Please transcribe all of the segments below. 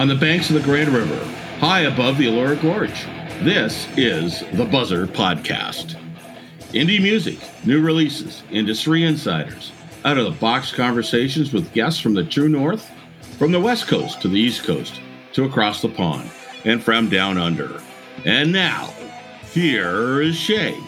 on the banks of the Grand River, high above the Elora Gorge. This is the Buzzr Podcast. Indie music, new releases, industry insiders, out of the box conversations with guests from the true north, from the west coast to the east coast, to across the pond, and from down under. And now, here is Shay.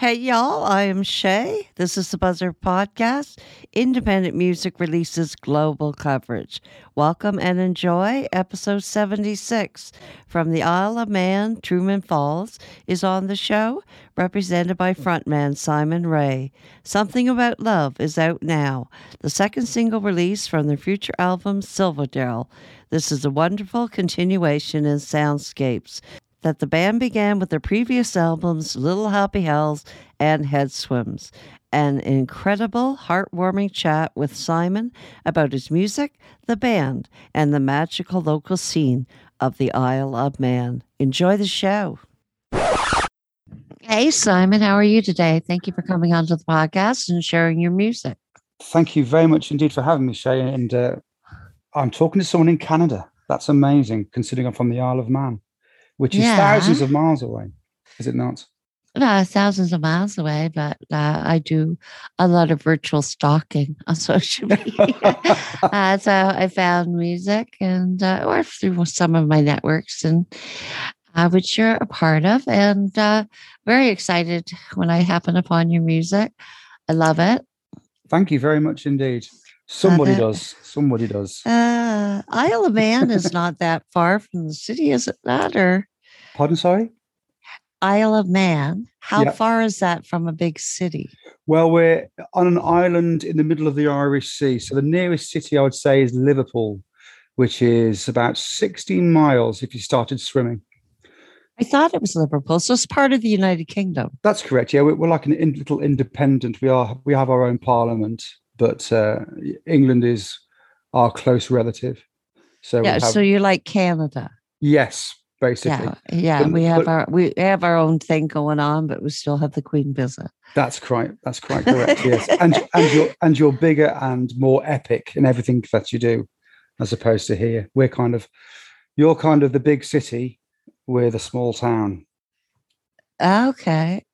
Hey, y'all, I am Shay. This is the Buzzr Podcast, independent music releases global coverage. Welcome and enjoy episode 76 from the Isle of Man. Truman Falls is on the show, represented by frontman Simon Rea. Something About Love is out now, the second single release from their future album, Silverdale. This is a wonderful continuation in soundscapes that the band began with their previous albums, Little Happy Hells and Head Swims. An incredible, heartwarming chat with Simon about his music, the band, and the magical local scene of the Isle of Man. Enjoy the show. Hey, Simon, how are you today? Thank you for coming onto the podcast and sharing your music. Thank you very much indeed for having me, Shay. And uh, I'm talking to someone in Canada. That's amazing, considering I'm from the Isle of Man which is yeah. thousands of miles away, is it not? No, thousands of miles away, but uh, I do a lot of virtual stalking on social media. uh, so I found music and uh, or through some of my networks and uh, which you're a part of, and uh, very excited when I happen upon your music. I love it. Thank you very much indeed. Somebody does. Somebody does. Uh, Isle of Man is not that far from the city, is it not? Or pardon, sorry. Isle of Man. How far is that from a big city? Well, we're on an island in the middle of the Irish Sea. So the nearest city I would say is Liverpool, which is about 16 miles if you started swimming. I thought it was Liverpool, so it's part of the United Kingdom. That's correct. Yeah, we're, we're like an in, little independent. We are. We have our own parliament, but uh, England is our close relative. So yeah, have, so you're like Canada. Yes, basically. Yeah, yeah. But, we have but, our we have our own thing going on, but we still have the Queen visit. That's quite that's quite correct. yes, and and you're and you're bigger and more epic in everything that you do, as opposed to here. We're kind of you're kind of the big city. We're the small town. Okay.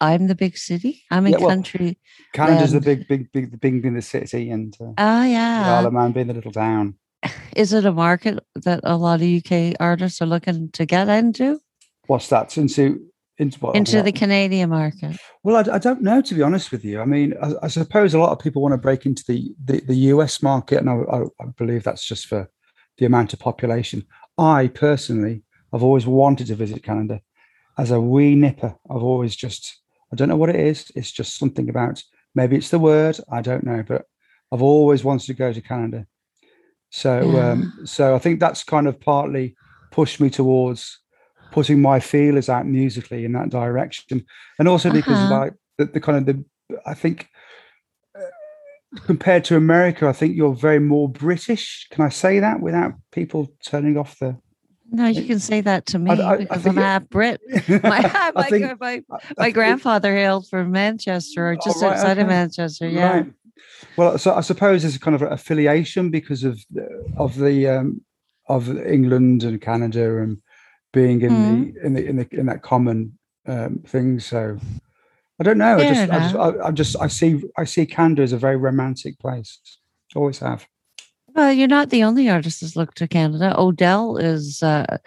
I'm the big city. I'm in yeah, well, country. Canada's land. the big, big, big, the big being the city, and uh, oh yeah, the Isle of Man being the little town. Is it a market that a lot of UK artists are looking to get into? What's that into? Into, what, into what? the Canadian market? Well, I, I, don't know to be honest with you. I mean, I, I, suppose a lot of people want to break into the the, the US market, and I, I believe that's just for the amount of population. I personally, I've always wanted to visit Canada. As a wee nipper, I've always just I don't know what it is. It's just something about maybe it's the word. I don't know, but I've always wanted to go to Canada. So, yeah. um, so I think that's kind of partly pushed me towards putting my feelers out musically in that direction, and also because uh-huh. like the, the, kind of the I think uh, compared to America, I think you're very more British. Can I say that without people turning off the no, you can say that to me I, I, because I am half Brit. My, my, think, my, my grandfather hailed from Manchester or just oh, right, outside okay. of Manchester. Yeah. Right. Well, so I suppose there's a kind of affiliation because of of the um, of England and Canada and being in mm. the in the in the in that common um, thing. So I don't know. I just, I just, I, I just, I see, I see Canada as a very romantic place. Always have. Well, you're not the only artist that's looked to Canada. Odell is uh,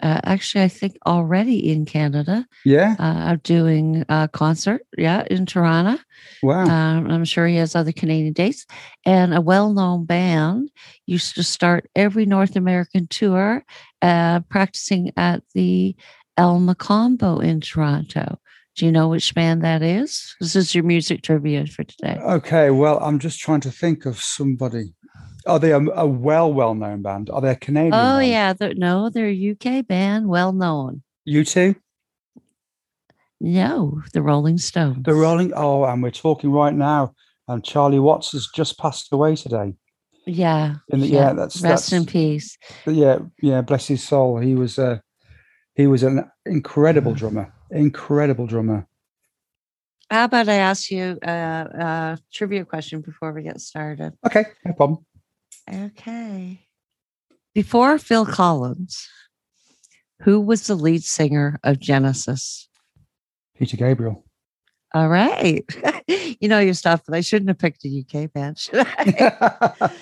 uh, actually, I think, already in Canada. Yeah. Uh, doing a concert, yeah, in Toronto. Wow. Um, I'm sure he has other Canadian dates. And a well known band used to start every North American tour uh, practicing at the El Mocambo in Toronto. Do you know which band that is? This is your music trivia for today. Okay, well, I'm just trying to think of somebody. Are they a, a well, well known band? Are they a Canadian? Oh, band? yeah. They're, no, they're a UK band, well known. U2? No, the Rolling Stones. The Rolling, oh, and we're talking right now. And Charlie Watts has just passed away today. Yeah. The, yeah. yeah. that's rest that's, in peace. Yeah, yeah, bless his soul. He was a he was an incredible mm. drummer. Incredible drummer. How about I ask you a, a trivia question before we get started? Okay, no problem. Okay. Before Phil Collins, who was the lead singer of Genesis? Peter Gabriel. All right. you know your stuff, but I shouldn't have picked a UK band, should I?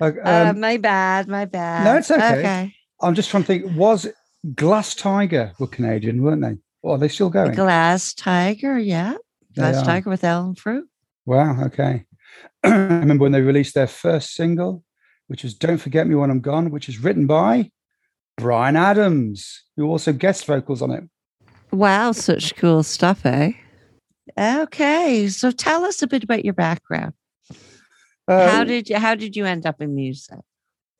Okay, uh, um, my bad. My bad. No, it's okay. Okay. I'm just trying to think. Was Glass Tiger were Canadian, weren't they? Or are they still going? Glass Tiger, yeah. Glass. Tiger with Alan Frew. Wow. Okay. I remember when they released their first single, which is "Don't Forget Me When I'm Gone," which is written by Bryan Adams, who also guest vocals on it. Wow, such cool stuff, eh? Okay, so tell us a bit about your background. how Uh, did you how did you end up in music?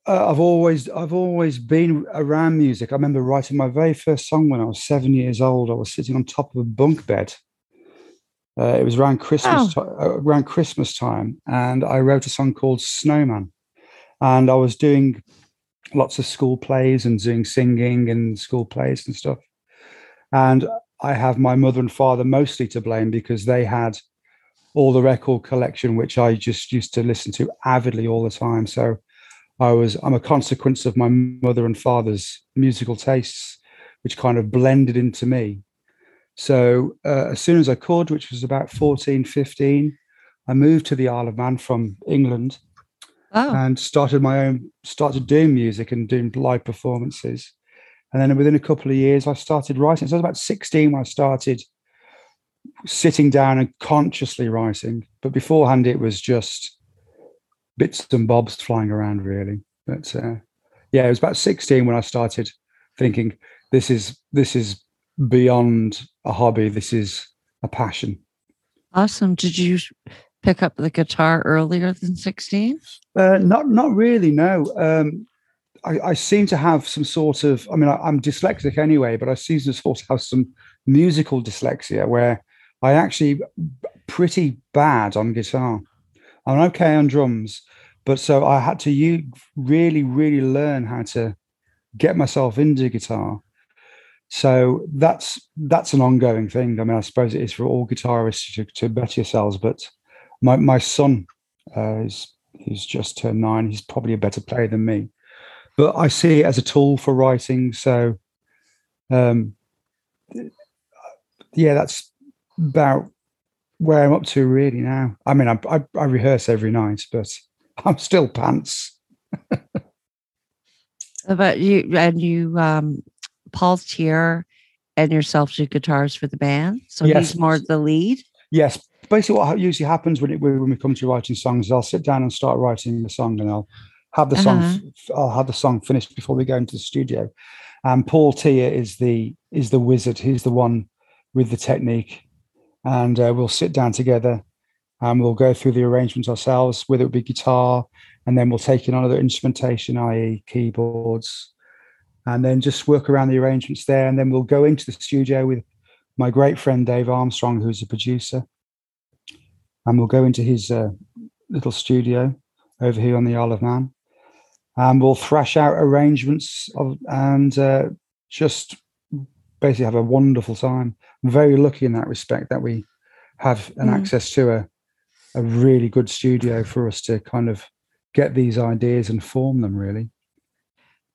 uh, I've always I've always been around music. I remember writing my very first song when I was seven years old. I was sitting on top of a bunk bed. Uh, it was around Christmas ti- uh, around Christmas time, and I wrote a song called Snowman. And I was doing lots of school plays and doing singing and school plays and stuff. And I have my mother and father mostly to blame because they had all the record collection, which I just used to listen to avidly all the time. So I was I'm a consequence of my mother and father's musical tastes, which kind of blended into me. So uh, as soon as I could, which was about 14, 15, I moved to the Isle of Man from England Oh, and started my own started doing music and doing live performances. And then within a couple of years, I started writing. So I was about 16 when I started sitting down and consciously writing. But beforehand, it was just bits and bobs flying around, really. But uh, yeah, it was about 16 when I started thinking this is this is beyond a hobby. This is a passion. awesome. Did you pick up the guitar earlier than 16? Uh, not not really. No. Um, I, I seem to have some sort of. I mean, I, I'm dyslexic anyway, but I seem to sort of have some musical dyslexia where I actually pretty bad on guitar. I'm okay on drums, but so I had to you really, really learn how to get myself into guitar. So that's that's an ongoing thing. I mean, I suppose it is for all guitarists to, to better yourselves. But my my son uh, is he's just turned nine. He's probably a better player than me, but I see it as a tool for writing. So, um, yeah, that's about where I'm up to really now. I mean, I, I, I rehearse every night, but I'm still pants. But you and you, um, Paul Teare and yourself do guitars for the band. So Yes. he's more the lead. Yes, basically, what usually happens when it, when we come to writing songs is I'll sit down and start writing the song, and I'll have the song. Uh-huh. I'll have the song finished before we go into the studio. And Paul Teare is the is the wizard. He's the one with the technique, and uh, we'll sit down together and we'll go through the arrangements ourselves, whether it be guitar, and then we'll take in other instrumentation, i.e., keyboards, and then just work around the arrangements there. And then we'll go into the studio with my great friend Dave Armstrong, who's a producer, and we'll go into his uh, little studio over here on the Isle of Man, and we'll thrash out arrangements of and uh, just basically have a wonderful time. I'm very lucky in that respect that we have an Mm. access to a a really good studio for us to kind of get these ideas and form them really.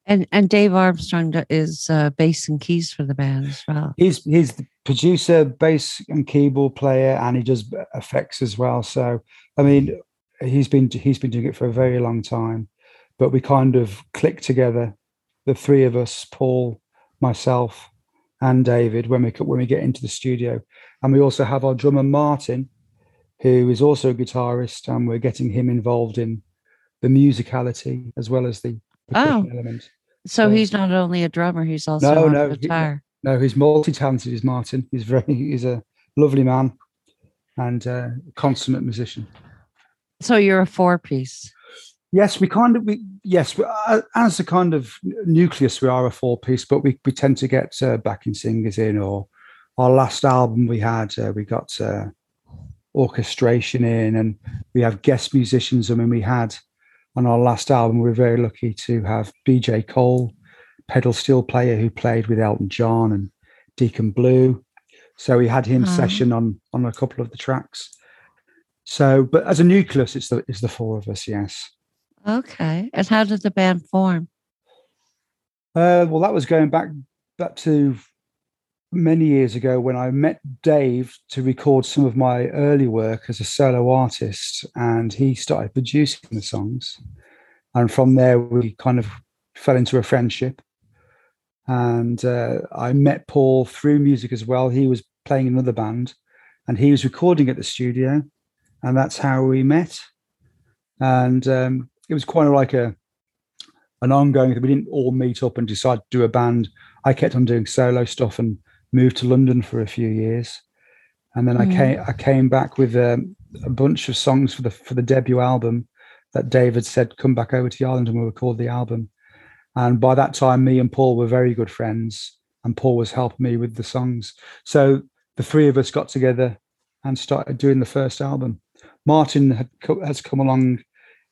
And and Dave Armstrong is uh, bass and keys for the band as well. He's he's producer, bass and keyboard player, and he does effects as well. So I mean, he's been he's been doing it for a very long time. But we kind of click together, the three of us, Paul, myself, and David, when we when we get into the studio, and we also have our drummer Martyn, who is also a guitarist, and we're getting him involved in the musicality as well as the oh. element. So So- he's not only a drummer; he's also No, no, guitar. No, he's multi-talented. Is Martyn? He's very he's a lovely man and uh, consummate musician. So you're a four piece. Yes, we kind of we yes we, uh, as a kind of nucleus we are a four piece, but we we tend to get uh, backing singers in. Or our last album we had uh, we got uh, orchestration in, and we have guest musicians. I mean, we had on our last album we were very lucky to have BJ Cole, pedal steel player who played with Elton John and Deacon Blue. So we had him Oh. session on on a couple of the tracks. So, but as a nucleus, it's the it's the four of us. Yes. Okay. And how did the band form? Uh, well, that was going back back to many years ago when I met Dave to record some of my early work as a solo artist, and he started producing the songs. And from there, we kind of fell into a friendship. And uh, I met Paul through music as well. He was playing in another band, and he was recording at the studio, and that's how we met. And um, it was quite like a an ongoing thing. We didn't all meet up and decide to do a band. I kept on doing solo stuff and moved to London for a few years, and then I Mm. came I came back with um, a bunch of songs for the for the debut album that David said come back over to the island and we'll record the album. And by that time, me and Paul were very good friends, and Paul was helping me with the songs. So the three of us got together and started doing the first album. Martyn had has come along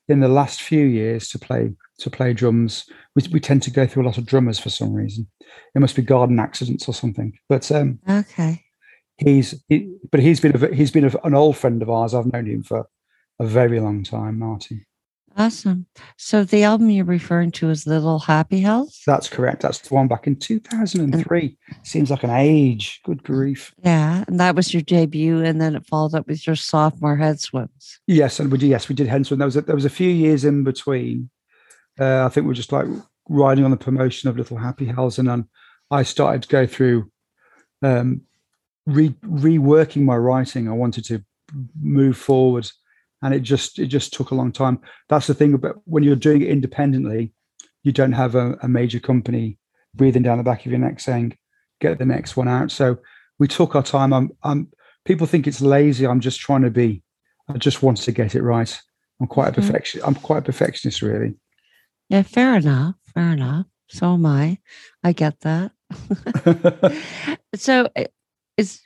in the last few years to play to play drums. We, we tend to go through a lot of drummers for some reason. It must be garden accidents or something. But um, Okay. he's he, but he's been a, he's been a, an old friend of ours. I've known him for a very long time, Martyn. Awesome. So the album you're referring to is Little Happy Hells? That's correct. That's the one back in 2003. Seems like an age. Good grief. Yeah. And that was your debut. And then it followed up with your sophomore head swims. Yes, and we did. Yes, we did Henson. There was a, there was a few years in between. Uh, I think we were just like riding on the promotion of Little Happy Hells, and then I started to go through um, re- reworking my writing. I wanted to move forward, and it just it just took a long time. That's the thing about when you're doing it independently, you don't have a, a major company breathing down the back of your neck saying, "Get the next one out." So we took our time. I'm, I'm people think it's lazy. I'm just trying to be. I just want to get it right. I'm quite a Mhm. perfection. I'm quite a perfectionist, really. Yeah. Fair enough. Fair enough. So am I. I get that. so uh, is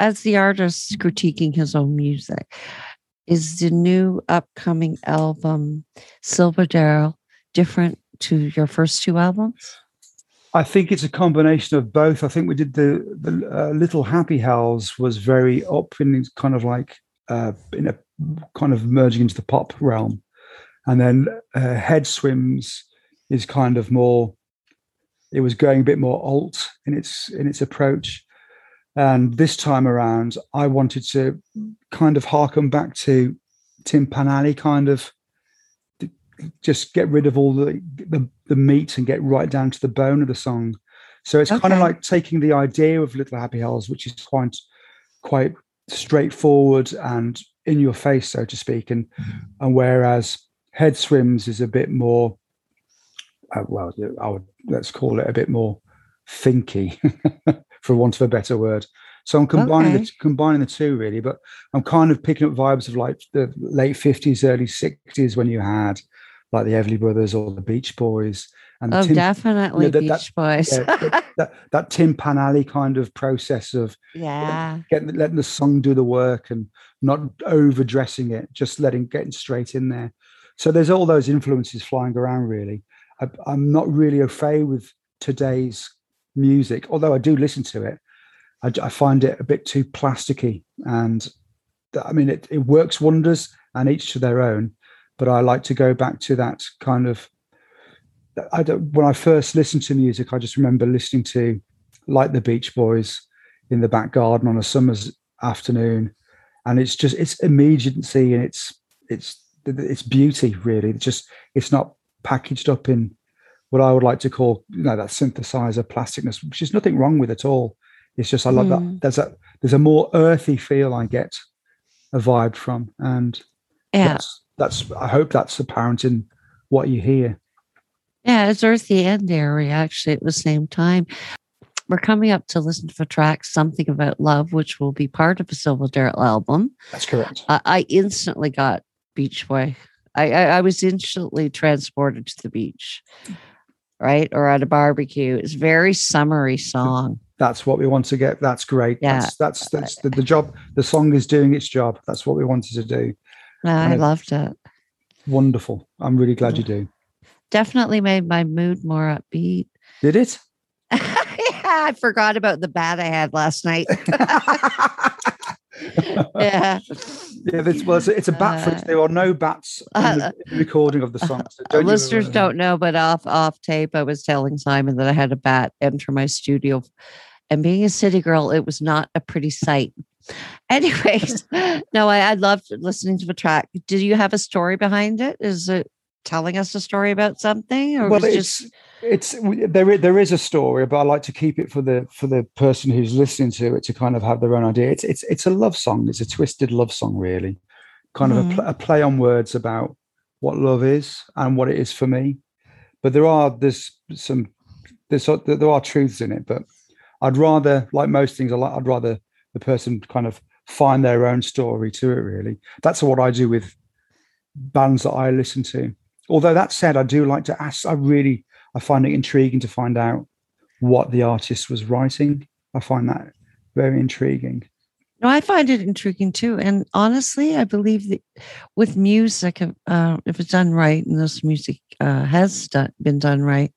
as the artist critiquing his own music is the new upcoming album silverdale different to your first two albums I think it's a combination of both. I think we did the the uh, Little Happy Hells was very up in kind of like uh, in a kind of merging into the pop realm, and then uh, Head Swims is kind of more. It was going a bit more alt in its in its approach, and this time around, I wanted to kind of harken back to Tin Pan Alley, kind of just get rid of all the, the the meat and get right down to the bone of the song. So it's kind of like taking the idea of Little Happy Hells, which is quite quite straightforward and in your face, so to speak, and and whereas Head Swims is a bit more, uh, well, I would let's call it a bit more thinky, for want of a better word. So I'm combining Okay. the combining the two really, but I'm kind of picking up vibes of like the late 50s, early 60s when you had like the Everly Brothers or the Beach Boys and oh Tim, definitely that- that- beach boys yeah, that, that, that Tin Pan Alley kind of process of yeah getting letting the song do the work and not overdressing it, just letting getting straight in there. So there's all those influences flying around. Really, I, I'm not really au fait with today's music, although I do listen to it. I find it a bit too plasticky, and I mean it, it works wonders, and each to their own. But I like to go back to that kind of. I don't. When I first listened to music, I just remember listening to, like the Beach Boys, in the back garden on a summer's afternoon, and it's just it's immediacy and it's it's it's beauty really. It's just it's not packaged up in what I would like to call you know that synthesizer plasticness, which is nothing wrong with at all. It's just I love Hmm. that there's a there's a more earthy feel I get a vibe from, and yeah that's that's I hope that's apparent in what you hear. yeah it's earthy and airy actually at the same time we're coming up to listen to a track something about love which will be part of a silverdale album That's correct. I, I instantly got Beach Boy. I, I I was instantly transported to the beach, right, or at a barbecue. It's very summery song. That's what we want to get. That's great. Yeah. That's that's, that's uh, the, the job. The song is doing its job. That's what we wanted to do. I loved it. Wonderful. I'm really glad you do. Definitely made my mood more upbeat. Did it? yeah, I forgot about the bat I had last night. yeah. Yeah, this, well, it's, a- it's a bat fridge. Uh, There are no bats in the, uh, in the recording of the song. so Uh, don't listeners worry. don't know, but off off tape, I was telling Simon that I had a bat enter my studio, and being a city girl, it was not a pretty sight. Anyways, no, I, I loved listening to the track. Do you have a story behind it? Is it telling us a story about something, or well, it's just it's there there is a story, but I like to keep it for the for the person who's listening to it to kind of have their own idea. It's it's it's a love song. It's a twisted love song, really, kind of a, Mhm. pl- a play on words about what love is and what it is for me. But there are there's some there's there are truths in it. But I'd rather, like most things, I like I'd rather the person kind of find their own story to it. Really, that's what I do with bands that I listen to. Although that said, I do like to ask. I really I find it intriguing to find out what the artist was writing. I find that very intriguing. No, I find it intriguing too. And honestly, I believe that with music, uh, if it's done right, and this music uh, has done, been done right,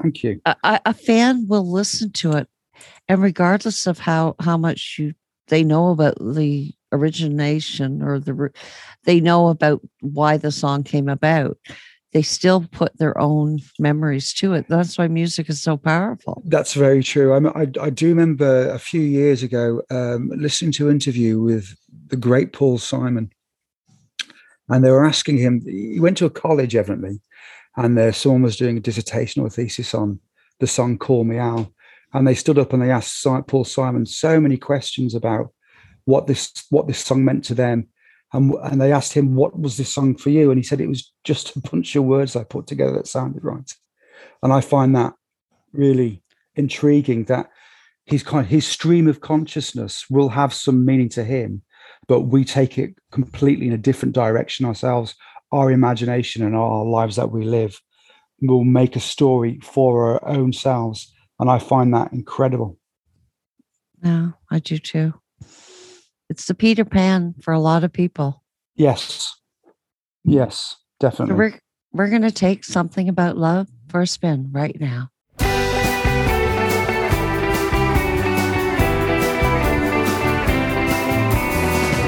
Thank you. a, a a fan will listen to it, and regardless of how how much you they know about the origination or the they know about why the song came about, they still put their own memories to it. That's why music is so powerful. That's very true. I, I, I do remember a few years ago um, listening to an interview with the great Paul Simon, and they were asking him. He went to a college, evidently, and there someone was doing a dissertation or thesis on the song "Call Me Al," and they stood up and they asked Paul Simon so many questions about what this what this song meant to them. And, and they asked him, What was this song for you? And he said, It was just a bunch of words I put together that sounded right. And I find that really intriguing that his kind his stream of consciousness will have some meaning to him, but we take it completely in a different direction ourselves. Our imagination and our lives that we live will make a story for our own selves. And I find that incredible. Yeah, I do too. It's the Peter Pan for a lot of people. Yes. Yes, So definitely. we're we're gonna take something about love for a spin right now.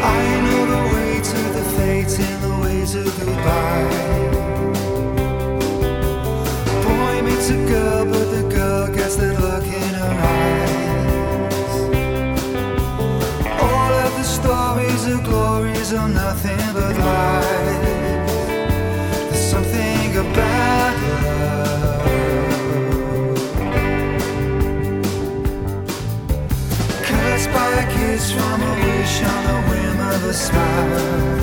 I smile.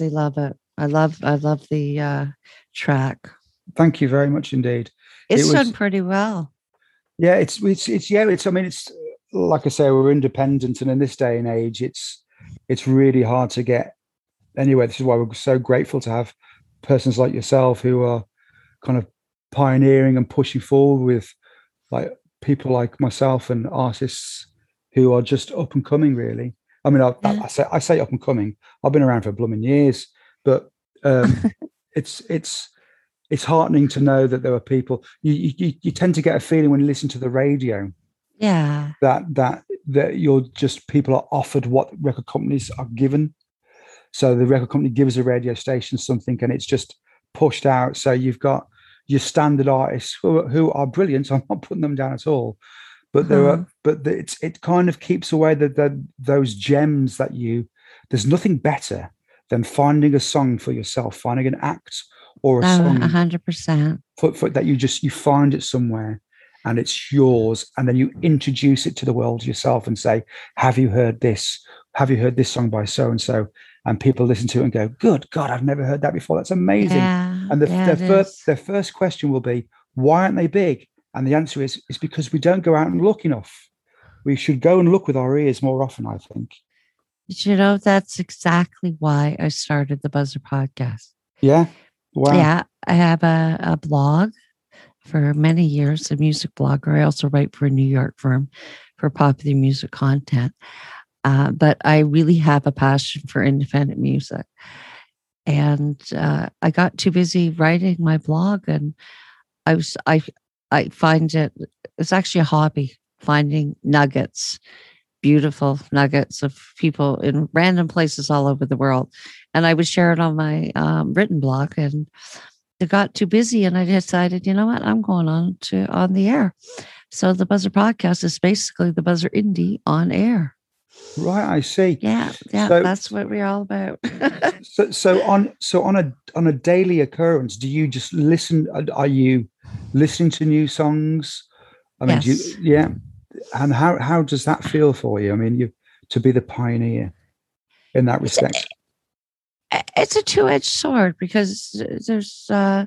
Love it. I love I love the uh track. Thank you very much indeed. It's was- done pretty well. Yeah, it's it's it's yeah, it's I mean it's like I say, we're independent and in this day and age it's it's really hard to get anywhere. This is why we're so grateful to have persons like yourself who are kind of pioneering and pushing forward with like people like myself and artists who are just up and coming really. I mean I, Yeah. I say I say up and coming. I've been around for blooming years, but um it's it's it's heartening to know that there are people you, you you tend to get a feeling when you listen to the radio Yeah. that that that you're just people are offered what record companies are given so the record company gives a radio station something and it's just pushed out so you've got your standard artists who, who are brilliant i'm not putting them down at all but there are uh-huh. but the, it's it kind of keeps away the, the those gems that you there's nothing better than finding a song for yourself finding an act or a Oh, song a hundred percent. for, for that you just you find it somewhere and it's yours and then you introduce it to the world yourself and say have you heard this? Have you heard this song by so and so and people listen to it and go good god i've never heard that before. That's amazing. Yeah. and the, yeah, their, first, their first question will be why aren't they big and the answer is is because we don't go out and look enough we should go and look with our ears more often i think you know that's exactly why I started the Buzzr podcast? yeah wow Yeah, I have a, a blog for many years, a music blogger. I also write for a New York firm for popular music content. Uh, but I really have a passion for independent music. And uh, I got too busy writing my blog, and I was I I find it it's actually a hobby finding nuggets, beautiful nuggets of people in random places all over the world and I would share it on my um, written blog. And it got too busy, and I decided, you know what, I'm going on to on the air. So the Buzzr Podcast is basically the Buzzr Indie on air. right i see Yeah, yeah, So- that's what we're all about. so so on so on a on a daily occurrence do you just listen are- are you listening to new songs. I mean do Yes. you, yeah. And how how does that feel for you? I mean you to be the pioneer in that respect. it's a two-edged sword because there's uh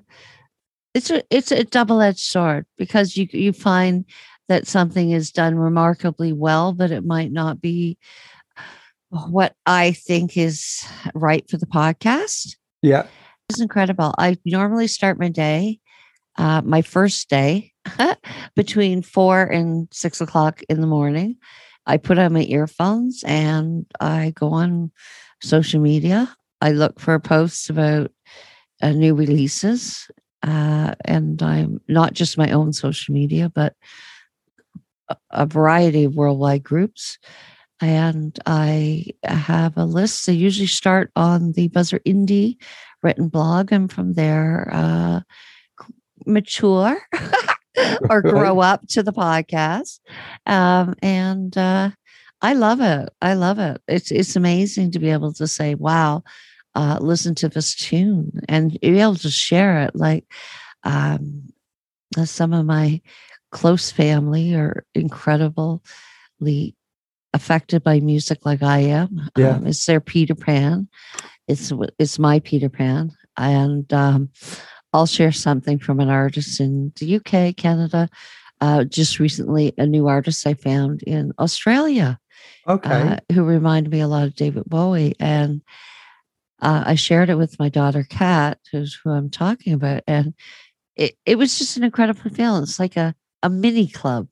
it's a it's a double-edged sword because you you find that something is done remarkably well but it might not be what i think is right for the podcast. Yeah. It's incredible. I normally start my day uh my first day between four and six o'clock in the morning i put on my earphones and i go on social media I look for posts about uh, new releases, uh, and I'm not just my own social media, but a, variety of worldwide groups. And I have a list. I usually start on the Buzzr Indie written blog, and from there, uh, mature or grow up to the podcast. Um, and uh, I love it. I love it. It's it's amazing to be able to say, "Wow, uh, listen to this tune," and be able to share it. Like um, uh, some of my close family are incredibly affected by music, like I am. Yeah. Um, it's their Peter Pan. It's it's my Peter Pan, and um, I'll share something from an artist in the UK, Canada. Uh, just recently, a new artist I found in Australia okay uh, who reminded me a lot of David Bowie. And uh, I shared it with my daughter, Kat, who's who I'm talking about. And it, it was just an incredible feeling. It's like a, a mini club,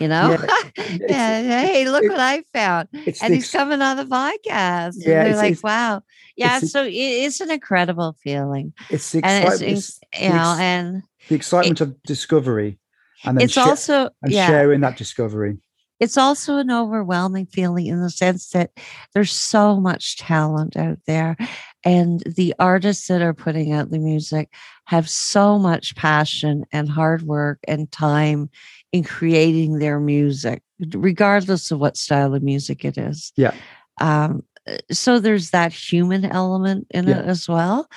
you know? Yeah. hey, look it- what I found. And he's coming on the podcast. Yeah, they're like, wow. Yeah. so it, it's an incredible feeling. it's the And it's, excitement, it's, you know, and the excitement of discovery and then it's sha- also, and yeah. sharing that discovery it's also an overwhelming feeling in the sense that there's so much talent out there and the artists that are putting out the music have so much passion and hard work and time in creating their music regardless of what style of music it is Yeah. um, so there's that human element in Yeah. it as well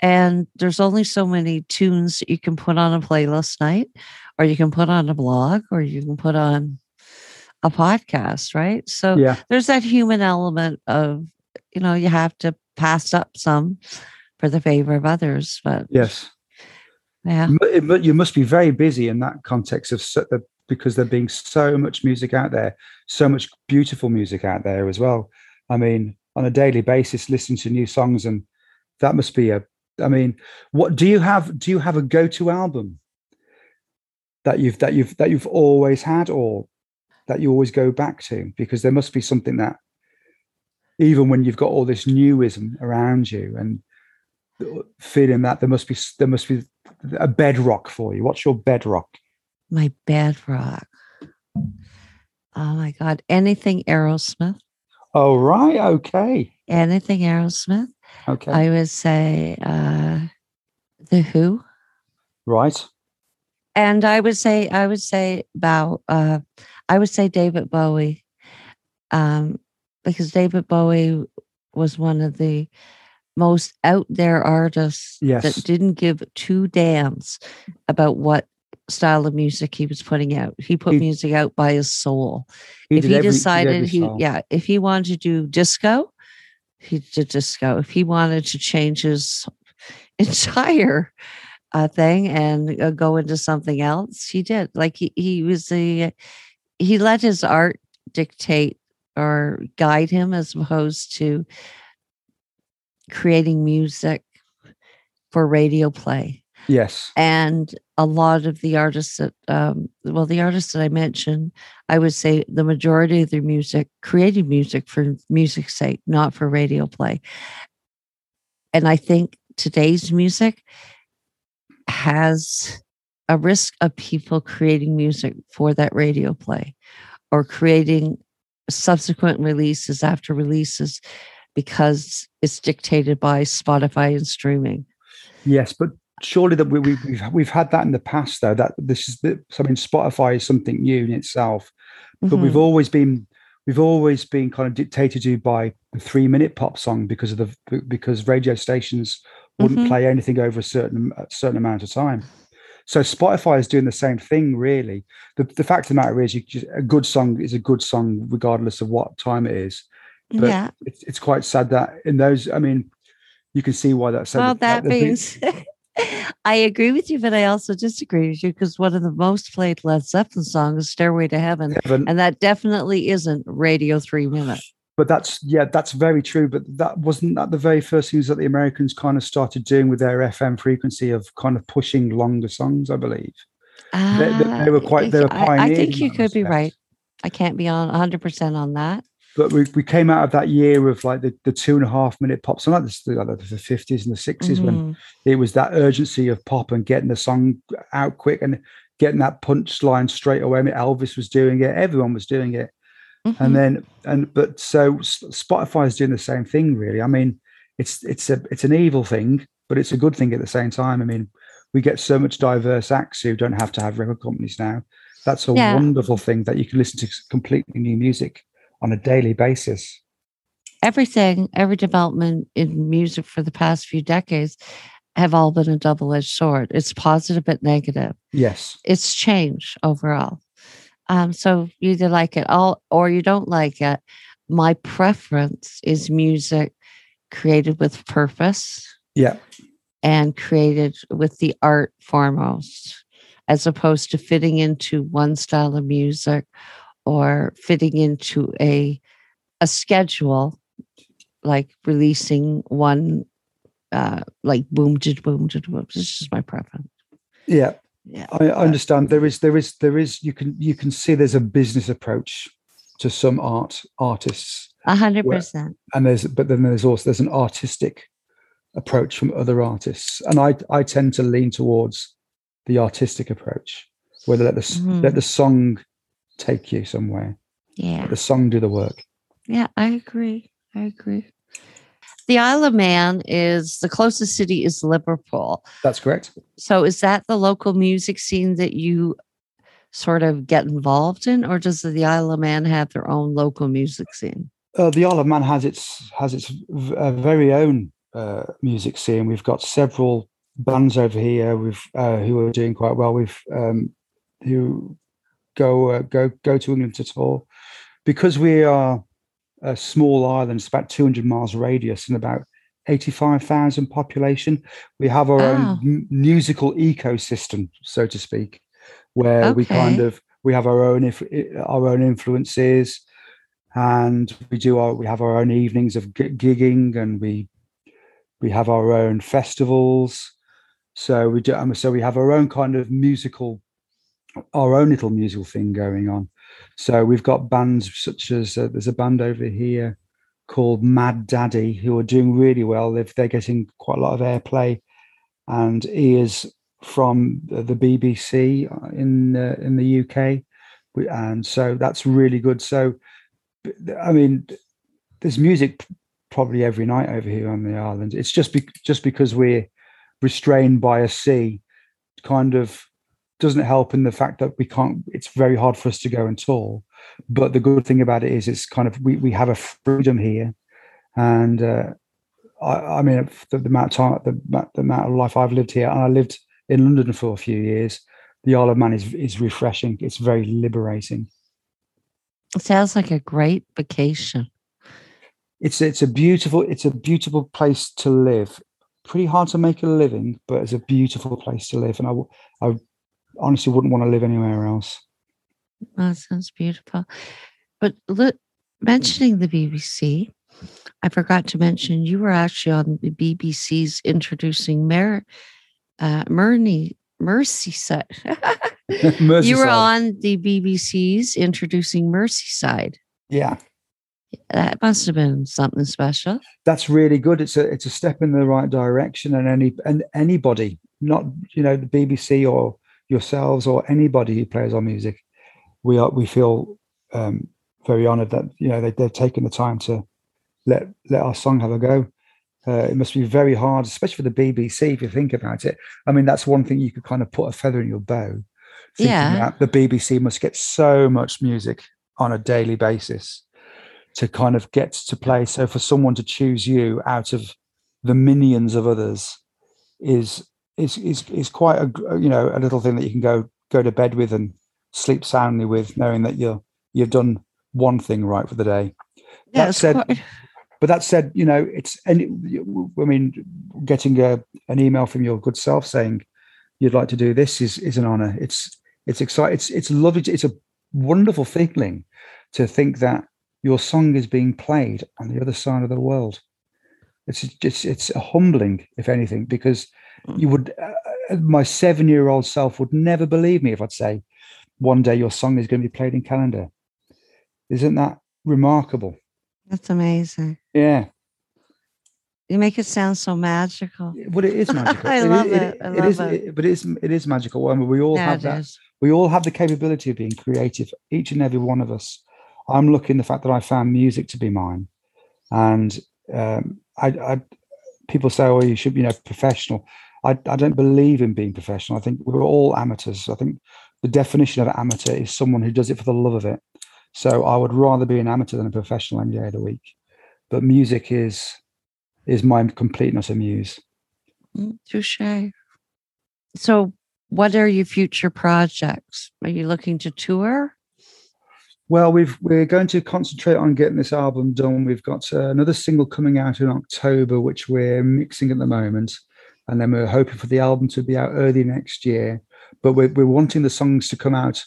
and there's only so many tunes that you can put on a playlist night or you can put on a blog or you can put on a podcast, right? So yeah there's that human element of you know, you have to pass up some for the favor of others. But Yes. Yeah, but you must be very busy in that context of so, the, because there being so much music out there, so much beautiful music out there as well. I mean, on a daily basis, listening to new songs, and that must be a. I mean, what do you have? Do you have a go-to album that you've that you've that you've always had, or that you always go back to? Because there must be something that, even when you've got all this newism around you and uh, feeling that there must be there must be a bedrock for you. What's your bedrock? my bedrock. Oh my God. Anything Aerosmith, Oh right, okay, anything Aerosmith. okay, I would say uh, The Who. right, And I would say, I would say about, uh, I would say David Bowie, um, because David Bowie was one of the most out there artists Yes. that didn't give two damns about what style of music he was putting out. He put He- music out by his soul. if he every- decided he, yeah, if he wanted to do disco, he did disco. If he wanted to change his entire uh, thing and uh, go into something else, he did. Like he, he was the, he let his art dictate or guide him as opposed to creating music for radio play. Yes, and a lot of the artists that um, well the artists that i mentioned i would say the majority of their music created music for music's sake not for radio play. And i think today's music has a risk of people creating music for that radio play or creating subsequent releases after releases because it's dictated by spotify and streaming yes. But surely that we, we, we've we've had that in the past though. That this is the, I mean, Spotify is something new in itself, but we've Mhm. always been we've always been kind of dictated to by the three minute pop song because of the because radio stations wouldn't Mhm. play anything over a certain a certain amount of time. So Spotify is doing the same thing, really. The, the fact of the matter is, you just, a good song is a good song regardless of what time it is. But yeah it's it's quite sad that in those, I mean, you can see why that's well, that means I agree with you, but I also disagree with you because one of the most played Led Zeppelin songs is Stairway to Heaven. heaven, And that definitely isn't radio three minutes. but that's yeah, that's very true. But that wasn't that the very first things that the Americans kind of started doing with their FM frequency of kind of pushing longer songs, I believe. They- they- they were ah, quite- they were I- I, think you could be right. I can't be on 100% on that. But we, we came out of that year of like the, the two and a half minute pop song, like the, like the 50s and the 60s, when Mhm. it was that urgency of pop and getting the song out quick and getting that punchline straight away. I mean, Elvis was doing it, everyone was doing it. Mhm. and then and but so spotify is doing the same thing really i mean it's it's a it's an evil thing but it's a good thing at the same time i mean we get so much diverse acts who don't have to have record companies now that's a Yeah. wonderful thing that you can listen to completely new music on a daily basis everything, every development in music for the past few decades have all been a double edged sword. It's positive but negative. yes it's change overall. Um, so you either like it all or you don't like it. My preference is music created with purpose yeah and created with the art foremost, as opposed to fitting into one style of music or fitting into a a schedule, like releasing one uh like boom did boom did boom. This is my preference. yeah Yeah. I, I understand there is there is there is you can you can see there's a business approach to some art artists A hundred percent. and there's but then there's also there's an artistic approach from other artists and i i tend to lean towards the artistic approach where they let the s Mhm. let the song take you somewhere Yeah. let the song do the work Yeah, I agree. I agree. The Isle of Man is the closest city is Liverpool. that's correct So is that the local music scene that you sort of get involved in, or does the Isle of Man have their own local music scene? uh, the Isle of Man has its has its v- uh, very own uh, music scene. We've got several bands over here with uh, who are doing quite well. We've um, who go uh, go go to England to tour because we are a small island. It's about 200 miles radius and about 85,000 population. We have our Wow. own m- musical ecosystem, so to speak, where we kind of we have our own if, our own influences, and we do our we have our own evenings of gi- gigging, and we we have our own festivals. So we do. um, So we have our own kind of musical, our own little musical thing going on. So we've got bands such as uh, there's a band over here called Mad Daddy who are doing really well. They've, they're getting quite a lot of airplay, and he is from the BBC in uh, in the UK, and so that's really good. So, I mean, there's music probably every night over here on the island. It's just be- just because we're restrained by a sea, kind of doesn't help in the fact that we can't. It's very hard for us to go and tour. But the good thing about it is, it's kind of we we have a freedom here, and uh, I, I mean the, the amount of time, the, amount- the amount of life I've lived here, and I lived in London for a few years. The Isle of Man is is refreshing. It's very liberating. It sounds like a great vacation. it's it's a beautiful it's a beautiful place to live pretty hard to make a living but it's a beautiful place to live and i i honestly wouldn't want to live anywhere else Oh, that sounds beautiful. But look, mentioning the BBC, I forgot to mention you were actually on the BBC's introducing Mer, uh, Merny, Merseyside. you were on the BBC's introducing Merseyside. yeah That must have been something special. that's really good it's a it's a step in the right direction and any and anybody not you know the bbc or yourselves or anybody who plays our music we are we feel um very honored that you know they, they've taken the time to let let our song have a go uh, it must be very hard especially for the bbc if you think about it i mean that's one thing you could kind of put a feather in your bow thinking Yeah. that the bbc must get so much music on a daily basis to kind of get to play. So for someone to choose you out of the millions of others is is is is quite a you know a little thing that you can go go to bed with and sleep soundly with, knowing that you're you've done one thing right for the day. Yeah, That said, quite- but that said, you know, it's any. I mean, getting a, an email from your good self saying you'd like to do this is is an honor. It's it's exciting. It's it's lovely. It's a wonderful feeling to think that your song is being played on the other side of the world. It's just it's humbling, if anything, because you would. Uh, my seven year old self would never believe me if I'd say one day your song is going to be played in calendar. Isn't that remarkable? that's amazing. Yeah. You make it sound so magical. But it is magical. I It- love it- it. I it love it. it- but it is it is magical. I mean, we all Yeah, have that. is. We all have the capability of being creative. Each and every one of us. I'm looking the fact that I found music to be mine, and um, I, I people say, "Oh, you should be, you know, professional." I, I don't believe in being professional. I think we're all amateurs. I think the definition of an amateur is someone who does it for the love of it. So I would rather be an amateur than a professional any day of the week. But music is is my completeness a muse. Mm, Touche. So, what are your future projects? Are you looking to tour? Well, we've we're going to concentrate on getting this album done. We've got uh, another single coming out in October, which we're mixing at the moment, and then we're hoping for the album to be out early next year. But we're we're wanting the songs to come out,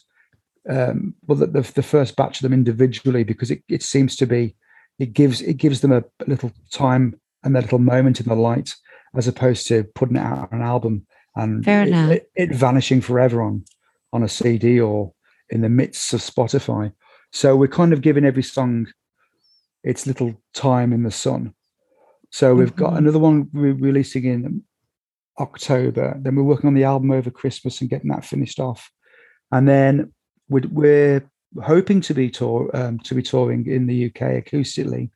um, well, the, the the first batch of them individually because it, it seems to be it gives it gives them a little time and a little moment in the light as opposed to putting it out on an album and Fair it, it, it vanishing forever on on a CD or in the midst of Spotify. So we're kind of giving every song its little time in the sun. So we've got Mhm. another one we're releasing in October. Then we're working on the album over Christmas and getting that finished off. And then we're, we're hoping to be tour um, to be touring in the UK acoustically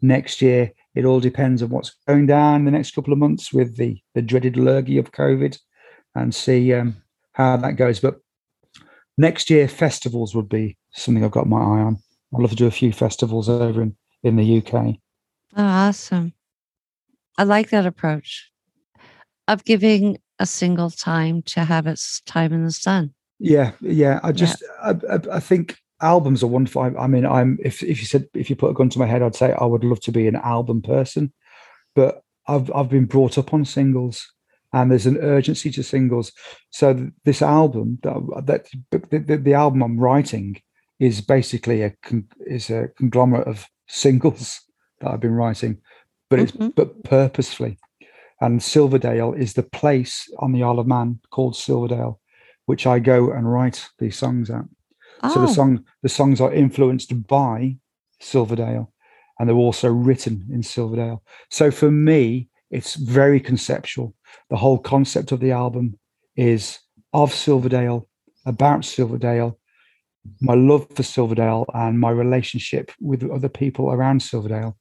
next year. It all depends on what's going down the next couple of months with the the dreaded lurgy of COVID, and see um, how that goes. But next year, festivals would be something I've got my eye on. I'd love to do a few festivals over in in the UK. Oh, awesome. I like that approach of giving a single time to have its time in the sun. Yeah, yeah. I just, I, I, I think albums are wonderful. I, I mean, I'm if if you said if you put a gun to my head, I'd say I would love to be an album person, but I've I've been brought up on singles, and there's an urgency to singles. So this album that, that the, the, the album I'm writing is basically a con- is a conglomerate of singles that I've been writing, but it's Mhm. but purposefully. And Silverdale is the place on the Isle of Man called Silverdale, which I go and write these songs at. So the Oh, song, the songs are influenced by Silverdale, and they're also written in Silverdale. So for me, it's very conceptual. The whole concept of the album is of Silverdale, about Silverdale, my love for Silverdale, and my relationship with other people around Silverdale.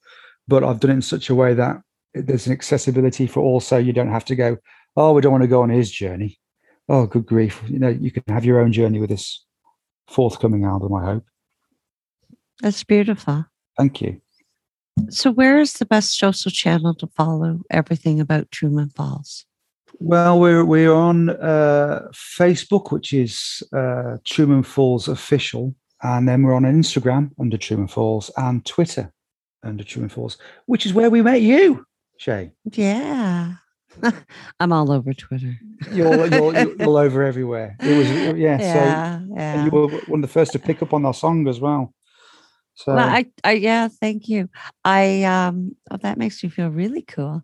But I've done it in such a way that there's an accessibility for also you don't have to go, oh, we don't want to go on his journey. Oh, good grief. You know, you can have your own journey with this forthcoming album, I hope. that's beautiful. Thank you. So, where is the best social channel to follow everything about Truman Falls? Well, we're we're on uh, Facebook, which is uh, Truman Falls official, and then we're on Instagram under Truman Falls and Twitter under Truman Falls, which is where we met you, Shay. Yeah. I'm all over Twitter. You're you're, you're all over everywhere. It was yeah. So yeah. and yeah. you were one of the first to pick up on our song as well. So Well, I, I, yeah, thank you. I, um, oh, that makes me feel really cool.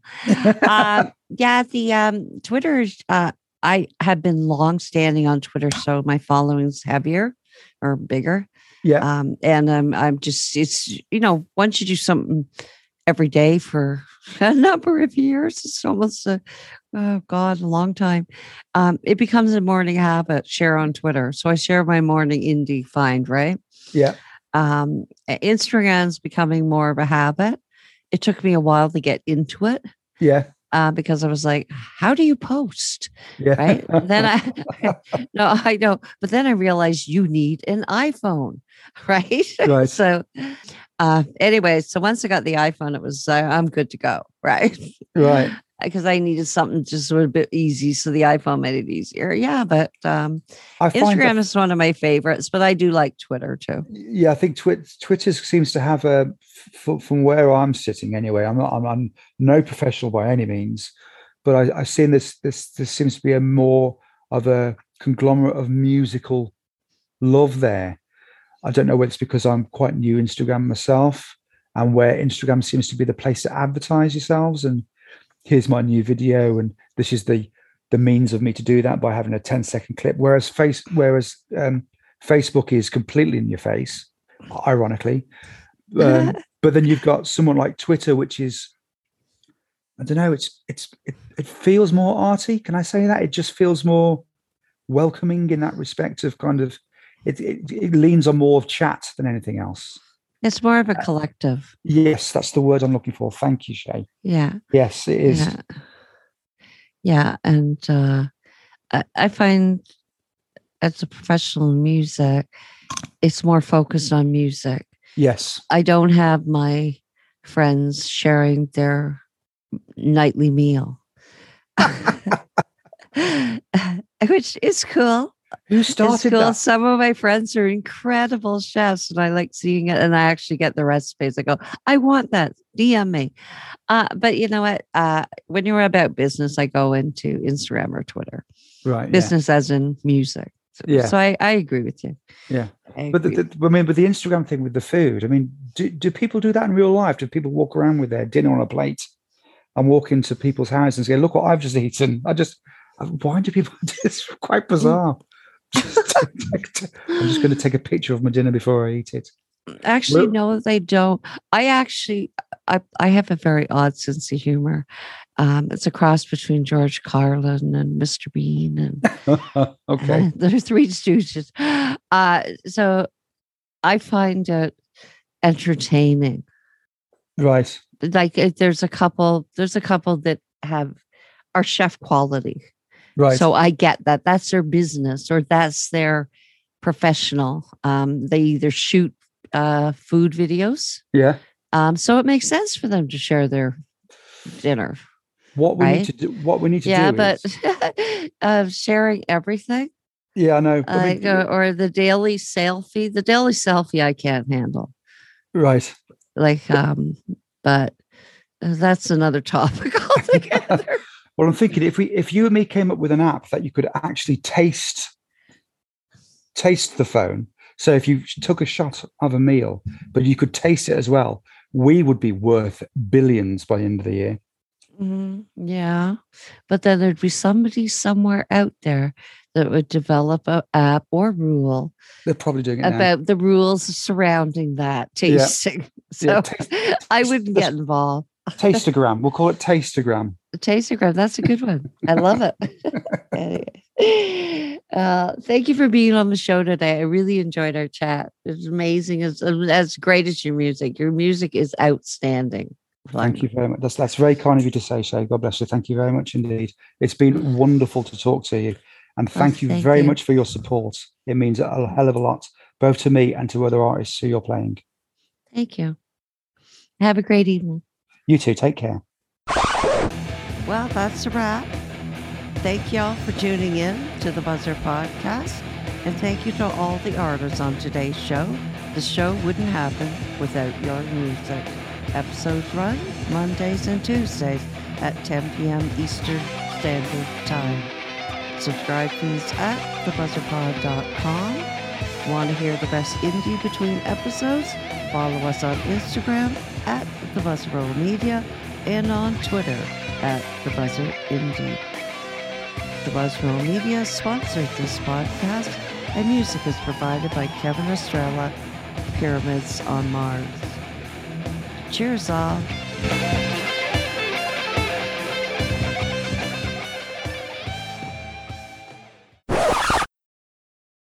um, yeah, the um, Twitter is, uh, I have been long standing on Twitter, so my following's heavier or bigger. yeah, Um, and um, I'm just, it's, you know, once you do something every day for a number of years, it's almost a, oh God, a long time. Um, it becomes a morning habit, share on Twitter. So I share my morning indie find, right? yeah, um, Instagram's becoming more of a habit. It took me a while to get into it yeah, uh, because I was like, "How do you post?" yeah. Right? then I, no, I know, but then I realized you need an iPhone, right? Right. so, uh, anyway, so once I got the iPhone, it was uh, I'm good to go, right? right. Because I needed something just a bit easy, so the iPhone made it easier. Yeah, but um, I find that- Instagram is one of my favorites, but I do like Twitter too. yeah, I think Twitter Twitter seems to have a f- from where I'm sitting anyway. I'm not. I'm, I'm no professional by any means, but I, I've seen this. This this seems to be a more of a conglomerate of musical love there. I don't know whether it's because I'm quite new Instagram myself, and where Instagram seems to be the place to advertise yourselves. And here's my new video, and this is the the means of me to do that by having a 10 second clip. Whereas face, whereas um, Facebook is completely in your face, ironically. Um, but then you've got someone like Twitter, which is, I don't know, it's it's it, it feels more arty. Can I say that? It just feels more welcoming in that respect of kind of it, it, it leans on more of chat than anything else. It's more of a collective. Yes, that's the word I'm looking for. Thank you, Shay. Yeah. Yes, it is. Yeah. Yeah. And uh, I, I find as a professional in music, it's more focused on music. Yes. I don't have my friends sharing their nightly meal, which is cool. Who started cool. that? Some of my friends are incredible chefs, and I like seeing it. And I actually get the recipes. I go, I want that. DM me. Uh, but you know what? Uh, when you're about business, I go into Instagram or Twitter. Right. yeah. Business as in music. So, Yeah. so I, I agree with you. Yeah. I But the, the, I mean, but the Instagram thing with the food. I mean, do, do people do that in real life? Do people walk around with their dinner on a plate and walk into people's houses and say, "Look what I've just eaten"? I just, why do people? It's quite bizarre. I'm just going to take a picture of my dinner before I eat it. Actually, Well- no, they don't. I actually, I, I have a very odd sense of humor. Um, it's a cross between George Carlin and Mr. Bean, and okay. there are three stooges. Uh, so I find it entertaining. Right. Like there's a couple, there's a couple that have are chef quality. Right. So I get that. That's their business or that's their professional. Um, they either shoot uh, food videos. yeah. Um, so it makes sense for them to share their dinner. What we Right? need to do. What we need to Yeah, do. Yeah, but is, uh, sharing everything. Yeah, I know. but we- Like, uh, or the daily selfie. The daily selfie I can't handle. right. Like, um, but that's another topic altogether. Well, I'm thinking if we if you and me came up with an app that you could actually taste taste the phone. So if you took a shot of a meal, but you could taste it as well, we would be worth billions by the end of the year. Mhm, Yeah. But then there'd be somebody somewhere out there that would develop a app or rule They're probably doing it now. about the rules surrounding that tasting. So Yeah, taste- I wouldn't get involved. Tasteogram. We'll call it Tasteogram. The tastogram, that's a good one. I love it. Anyway, uh, thank you for being on the show today. I really enjoyed our chat. It was amazing. It's as great as your music. Your music is outstanding. Thank you very much. That's that's very kind of you to say, Shay. God bless you. Thank you very much indeed. It's been wonderful to talk to you. And thank you thank very you. much for your support. It means a hell of a lot, both to me and to other artists who you're playing. Thank you. Have a great evening. You too. Take care. Well, that's a wrap. Thank y'all for tuning in to the Buzzr Podcast. And thank you to all the artists on today's show. The show wouldn't happen without your music. Episodes run Mondays and Tuesdays at 10 p.m. Eastern Standard Time. Subscribe please at thebuzzrpod.com. Want to hear the best indie between episodes? Follow us on Instagram at the Buzzr Roll Media and on Twitter at the Buzzr Indie. The Buzzroll Media sponsored this podcast, and music is provided by Kevin Estrella, Pyramids on Mars. Cheers, all.